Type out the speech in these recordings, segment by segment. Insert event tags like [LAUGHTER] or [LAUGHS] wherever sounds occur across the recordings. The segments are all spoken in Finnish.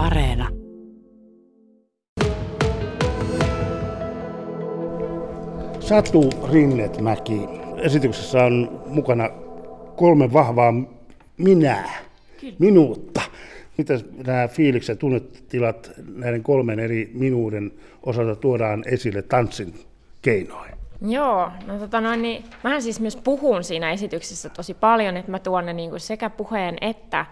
Areena. Satu Rinnetmäki. Esityksessä on mukana kolme vahvaa minää, minuutta. Miten nämä fiilikset ja tunnetilat näiden kolmen eri minuuden osalta tuodaan esille tanssin keinoin? Joo, no tota noin, niin mähän siis myös puhun siinä esityksessä tosi paljon, että mä tuon ne niin kuin sekä puheen että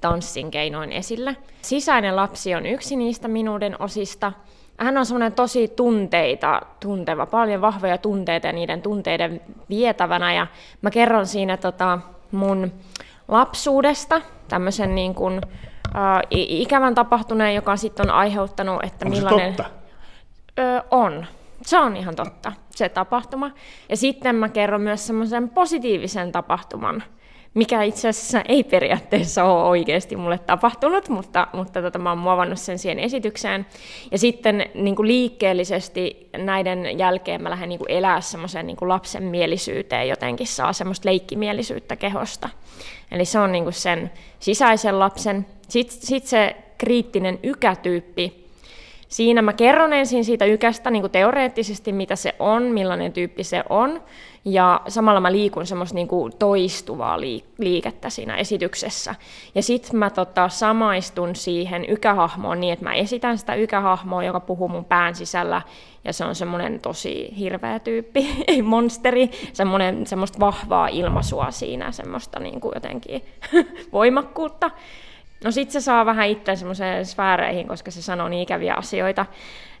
tanssin keinoin esille. Sisäinen lapsi on yksi niistä minuuden osista. Hän on semmoinen tosi tunteita tunteva, paljon vahvoja tunteita ja niiden tunteiden vietävänä. Ja mä kerron siinä tota mun lapsuudesta tämmöisen niin kuin, äh, ikävän tapahtuneen, joka sitten on aiheuttanut, että Onko millainen... se totta? Ö, on. Se on ihan totta, se tapahtuma. Ja sitten mä kerron myös semmoisen positiivisen tapahtuman, mikä itse asiassa ei periaatteessa ole oikeasti mulle tapahtunut, mutta, mutta tota, mä oon muovannut sen siihen esitykseen. Ja sitten niin kuin liikkeellisesti näiden jälkeen mä lähden niin kuin elää semmoiseen niin lapsen mielisyyteen, jotenkin saa semmoista leikkimielisyyttä kehosta. Eli se on niin kuin sen sisäisen lapsen. Sitten sit se kriittinen ykätyyppi, Siinä mä kerron ensin siitä ykästä niin kuin teoreettisesti, mitä se on, millainen tyyppi se on, ja samalla mä liikun semmoista niin kuin toistuvaa liikettä siinä esityksessä. Ja sitten mä tota, samaistun siihen ykähahmoon niin, että mä esitän sitä ykähahmoa, joka puhuu mun pään sisällä, ja se on semmoinen tosi hirveä tyyppi, [LAUGHS] monsteri, semmoinen, semmoista vahvaa ilmaisua siinä, semmoista niin kuin jotenkin [LAUGHS] voimakkuutta. No sit se saa vähän itse semmoiseen sfääreihin, koska se sanoo niin ikäviä asioita.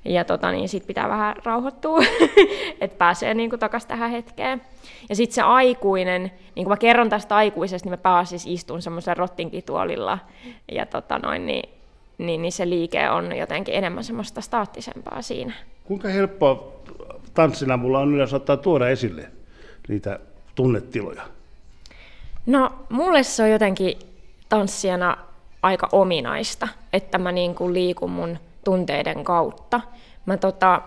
Ja tota, niin sit pitää vähän rauhoittua, [LAUGHS] että pääsee niin takaisin tähän hetkeen. Ja sitten se aikuinen, niin kuin mä kerron tästä aikuisesta, niin mä pääsis istun semmoisen rottinkituolilla. Ja tota noin, niin, niin, niin, se liike on jotenkin enemmän semmoista staattisempaa siinä. Kuinka helppoa tanssina mulla on yleensä ottaa tuoda esille niitä tunnetiloja? No, mulle se on jotenkin tanssijana aika ominaista, että mä niin kuin liikun mun tunteiden kautta. Mä tota,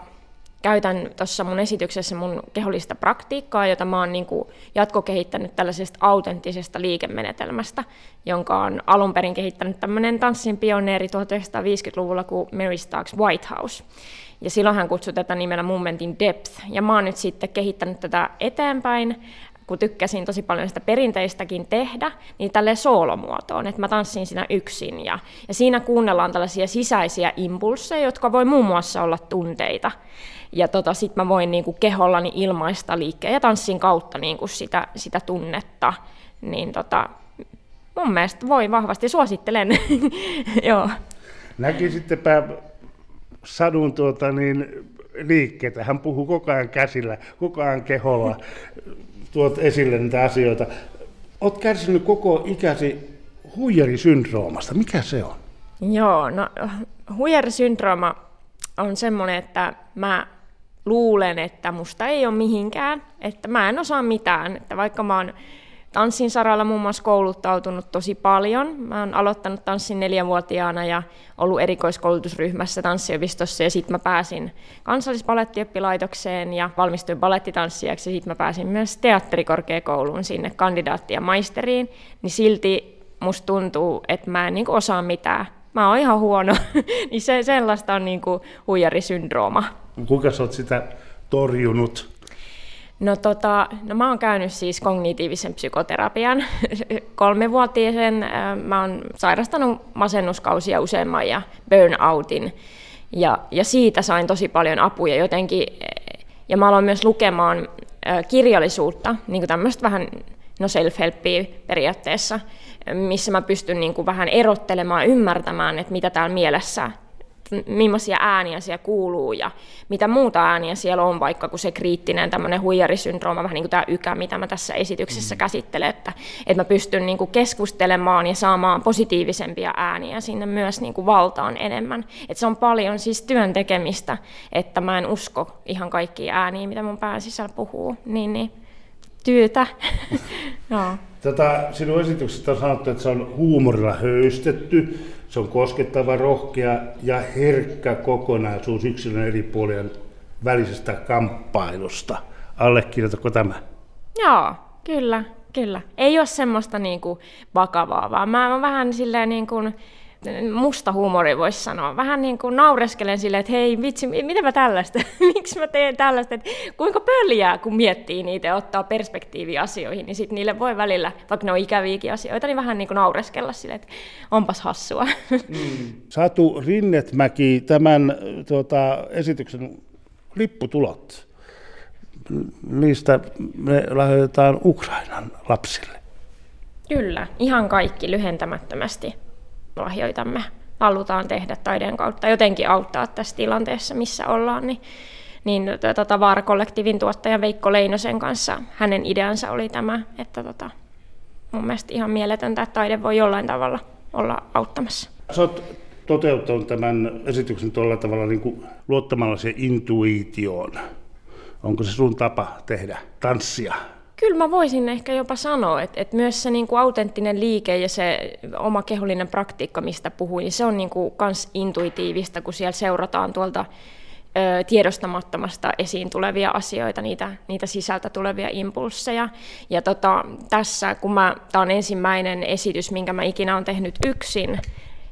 käytän tuossa mun esityksessä mun kehollista praktiikkaa, jota mä oon niin kuin jatkokehittänyt tällaisesta autenttisesta liikemenetelmästä, jonka on alun perin kehittänyt tämmöinen tanssin pioneeri 1950-luvulla kuin Mary Starks Whitehouse. Ja silloin hän kutsui tätä nimellä Momentin Depth. Ja mä oon nyt sitten kehittänyt tätä eteenpäin kun tykkäsin tosi paljon sitä perinteistäkin tehdä, niin tälle soolomuotoon, että mä tanssin siinä yksin. Ja, ja siinä kuunnellaan tällaisia sisäisiä impulseja, jotka voi muun muassa olla tunteita. Ja tota, sitten mä voin niinku kehollani ilmaista liikkeen ja tanssin kautta niinku sitä, sitä tunnetta. Niin tota, mun mielestä voi vahvasti, suosittelen. [LAUGHS] Joo. Näkisittepä sadun tuota, niin, liikkeitä. Hän puhuu koko ajan käsillä, koko ajan keholla tuot esille niitä asioita. Olet kärsinyt koko ikäsi huijarisyndroomasta. Mikä se on? Joo, no huijarisyndrooma on semmoinen, että mä luulen, että musta ei ole mihinkään, että mä en osaa mitään, että vaikka mä oon tanssin saralla muun muassa kouluttautunut tosi paljon. Mä oon aloittanut tanssin neljänvuotiaana ja ollut erikoiskoulutusryhmässä tanssiopistossa ja sitten mä pääsin kansallispalettioppilaitokseen ja valmistuin balettitanssijaksi ja sitten mä pääsin myös teatterikorkeakouluun sinne kandidaatti- ja maisteriin, niin silti musta tuntuu, että mä en niin osaa mitään. Mä oon ihan huono, [LAUGHS] niin se, sellaista on niin huijarisyndrooma. Kuinka sä oot sitä torjunut? No, tota, no mä oon käynyt siis kognitiivisen psykoterapian [LAUGHS] kolmevuotisen. Mä oon sairastanut masennuskausia useamman ja burnoutin. Ja, ja siitä sain tosi paljon apuja jotenkin. Ja mä aloin myös lukemaan kirjallisuutta, niin kuin tämmöistä vähän no self-helppiä periaatteessa, missä mä pystyn niin kuin vähän erottelemaan, ymmärtämään, että mitä täällä mielessä millaisia ääniä siellä kuuluu ja mitä muuta ääniä siellä on, vaikka kun se kriittinen tämmöinen huijarisyndrooma, vähän niin kuin tämä ykä, mitä mä tässä esityksessä mm. käsittelen, että, että mä pystyn niin kuin keskustelemaan ja saamaan positiivisempia ääniä sinne myös niin kuin valtaan enemmän. Että se on paljon siis työn tekemistä, että mä en usko ihan kaikkia ääniä, mitä mun pään sisällä puhuu, niin, niin työtä. [LAUGHS] no. Tätä sinun esityksestä on sanottu, että se on huumorilla höystetty, se on koskettava, rohkea ja herkkä kokonaisuus yksilön eri puolien välisestä kamppailusta. Allekirjoitatko tämä? Joo, kyllä, kyllä. Ei ole semmoista niin kuin vakavaa, vaan mä oon vähän silleen niin kuin musta huumori voisi sanoa. Vähän niin kuin naureskelen silleen, että hei vitsi, miten mä tällaista, [LAUGHS] miksi mä teen tällaista, että kuinka pöljää, kun miettii niitä ja ottaa perspektiiviä asioihin, niin sitten niille voi välillä, vaikka ne on ikäviäkin asioita, niin vähän niin kuin naureskella silleen, että onpas hassua. [LAUGHS] Mm. Satu Rinnetmäki, tämän tuota, esityksen lipputulot, niistä me lahjoitetaan Ukrainan lapsille. Kyllä, ihan kaikki lyhentämättömästi lahjoitamme. Halutaan tehdä taiden kautta jotenkin auttaa tässä tilanteessa, missä ollaan. Niin, niin tota, Tavaara-kollektiivin tuottaja Veikko Leinosen kanssa hänen ideansa oli tämä, että tota, mun mielestä ihan mieletöntä, että taide voi jollain tavalla olla auttamassa. Sä oot toteuttanut tämän esityksen tuolla tavalla niin kuin luottamalla se intuitioon. Onko se sun tapa tehdä tanssia? Kyllä mä voisin ehkä jopa sanoa, että, että myös se niin kuin autenttinen liike ja se oma kehollinen praktiikka, mistä puhuin, niin se on niin kuin intuitiivista, kun siellä seurataan tuolta ö, tiedostamattomasta esiin tulevia asioita, niitä, niitä sisältä tulevia impulsseja. Ja tota, tässä, kun tämä on ensimmäinen esitys, minkä mä ikinä olen tehnyt yksin,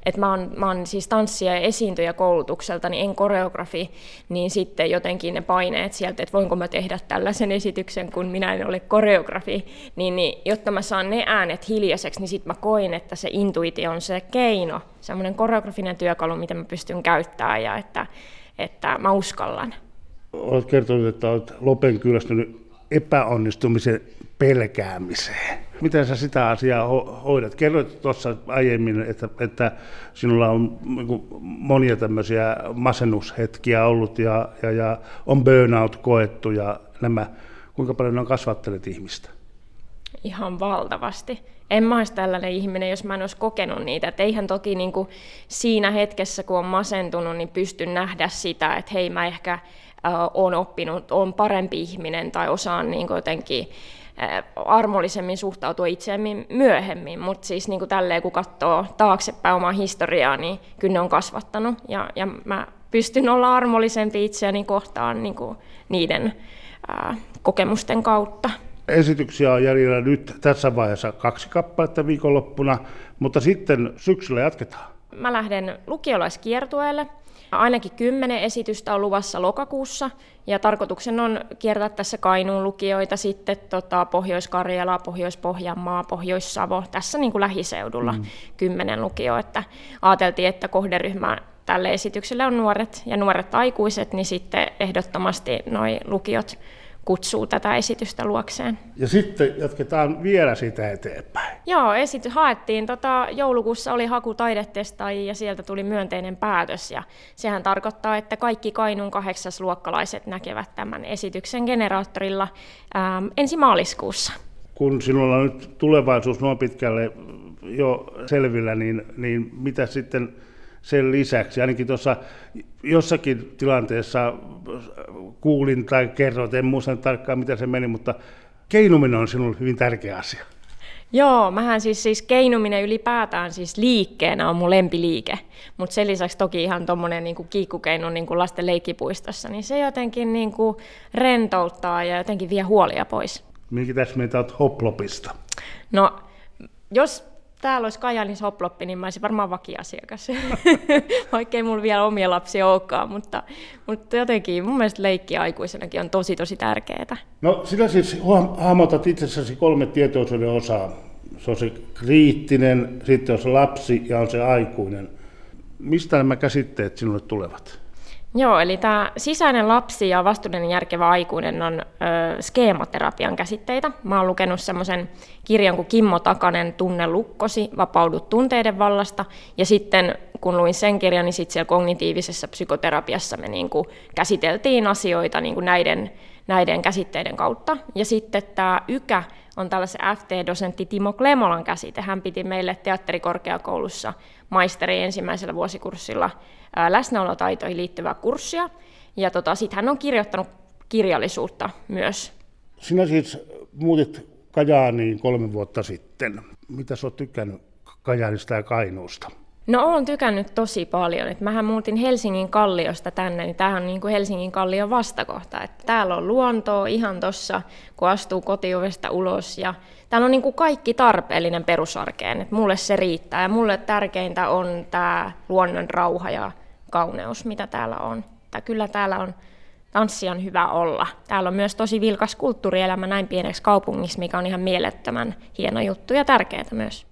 että mä oon, mä oon siis tanssia ja esiintyjä koulutukselta, niin en koreografi, niin sitten jotenkin ne paineet sieltä, että voinko mä tehdä tällaisen esityksen, kun minä en ole koreografi, niin, niin jotta mä saan ne äänet hiljaiseksi, niin sitten mä koin, että se intuitio on se keino, semmoinen koreografinen työkalu, mitä mä pystyn käyttämään ja että, että mä uskallan. Olet kertonut, että olet Lopen kyllästynyt epäonnistumisen pelkäämiseen. Miten sä sitä asiaa hoidat? Kerroit tuossa aiemmin, että, että sinulla on niin monia tämmöisiä masennushetkiä ollut ja, ja, ja on burnout koettu ja nämä, kuinka paljon on kasvattelet ihmistä? Ihan valtavasti. En mä olisi tällainen ihminen, jos mä en olisi kokenut niitä. Et eihän toki niin kuin siinä hetkessä, kun on masentunut, niin pysty nähdä sitä, että hei mä ehkä on oppinut, on parempi ihminen tai osaan niin jotenkin armollisemmin suhtautua itseämme myöhemmin, mutta siis niin kuin tälleen kun katsoo taaksepäin omaa historiaa, niin kyllä ne on kasvattanut ja, ja mä pystyn olla armollisempi itseäni kohtaan niin kuin niiden ää, kokemusten kautta. Esityksiä on jäljellä nyt tässä vaiheessa kaksi kappaletta viikonloppuna, mutta sitten syksyllä jatketaan. Mä lähden lukiolaiskiertueelle Ainakin kymmenen esitystä on luvassa lokakuussa, ja tarkoituksena on kiertää tässä Kainuun lukijoita sitten tota, Pohjois-Karjala, Pohjois-Pohjanmaa, Pohjois-Savo, tässä niin kuin lähiseudulla mm. kymmenen lukioa, että ajateltiin, että kohderyhmä tälle esitykselle on nuoret ja nuoret aikuiset, niin sitten ehdottomasti nuo lukiot kutsuu tätä esitystä luokseen. Ja sitten jatketaan vielä sitä eteenpäin. Joo, esitys haettiin. Tota, joulukuussa oli haku taidetestaajia ja sieltä tuli myönteinen päätös. Ja sehän tarkoittaa, että kaikki Kainun kahdeksasluokkalaiset näkevät tämän esityksen generaattorilla ää, ensi maaliskuussa. Kun sinulla on nyt tulevaisuus noin pitkälle jo selvillä, niin, niin mitä sitten sen lisäksi. Ainakin tuossa jossakin tilanteessa kuulin tai kerroin, en muista tarkkaan mitä se meni, mutta keinuminen on sinulle hyvin tärkeä asia. Joo, mähän siis, siis keinuminen ylipäätään siis liikkeenä on mun lempiliike, mutta sen lisäksi toki ihan tuommoinen niin kiikkukeinu niin kuin lasten leikkipuistossa, niin se jotenkin niin kuin rentouttaa ja jotenkin vie huolia pois. Minkä tässä meitä olet hoplopista? No, jos täällä olisi Kajaanissa hoploppi, niin mä olisin varmaan vakiasiakas. [LAUGHS] Vaikkei mulla vielä omia lapsia olekaan, mutta, mutta jotenkin mun mielestä leikki aikuisenakin on tosi tosi tärkeää. No sinä siis hahmotat itsessäsi kolme tietoisuuden osaa. Se on se kriittinen, sitten on se lapsi ja on se aikuinen. Mistä nämä käsitteet sinulle tulevat? Joo, eli tämä sisäinen lapsi ja vastuullinen järkevä aikuinen on ö, skeematerapian käsitteitä. Mä oon lukenut semmoisen kirjan kuin Kimmo Takanen, Tunne lukkosi, vapaudut tunteiden vallasta. Ja sitten kun luin sen kirjan, niin sitten siellä kognitiivisessa psykoterapiassa me niin kuin käsiteltiin asioita niin kuin näiden, näiden käsitteiden kautta. Ja sitten tämä YKÄ on tällaisen FT-dosentti Timo Klemolan käsite. Hän piti meille teatterikorkeakoulussa maisteri ensimmäisellä vuosikurssilla läsnäolotaitoihin liittyvää kurssia. Ja tota, sitten hän on kirjoittanut kirjallisuutta myös. Sinä siis muutit Kajaaniin kolme vuotta sitten. Mitä sä oot tykännyt Kajaanista ja Kainuusta? No oon tykännyt tosi paljon. Et mähän muutin Helsingin kalliosta tänne, niin tämähän on niin kuin Helsingin kallion vastakohta. Et täällä on luontoa ihan tuossa, kun astuu kotiovesta ulos. Ja täällä on niin kuin kaikki tarpeellinen perusarkeen. Et mulle se riittää. Ja mulle tärkeintä on tämä luonnon rauha ja kauneus, mitä täällä on. Tää, kyllä täällä on on hyvä olla. Täällä on myös tosi vilkas kulttuurielämä näin pieneksi kaupungissa, mikä on ihan mielettömän hieno juttu ja tärkeää myös.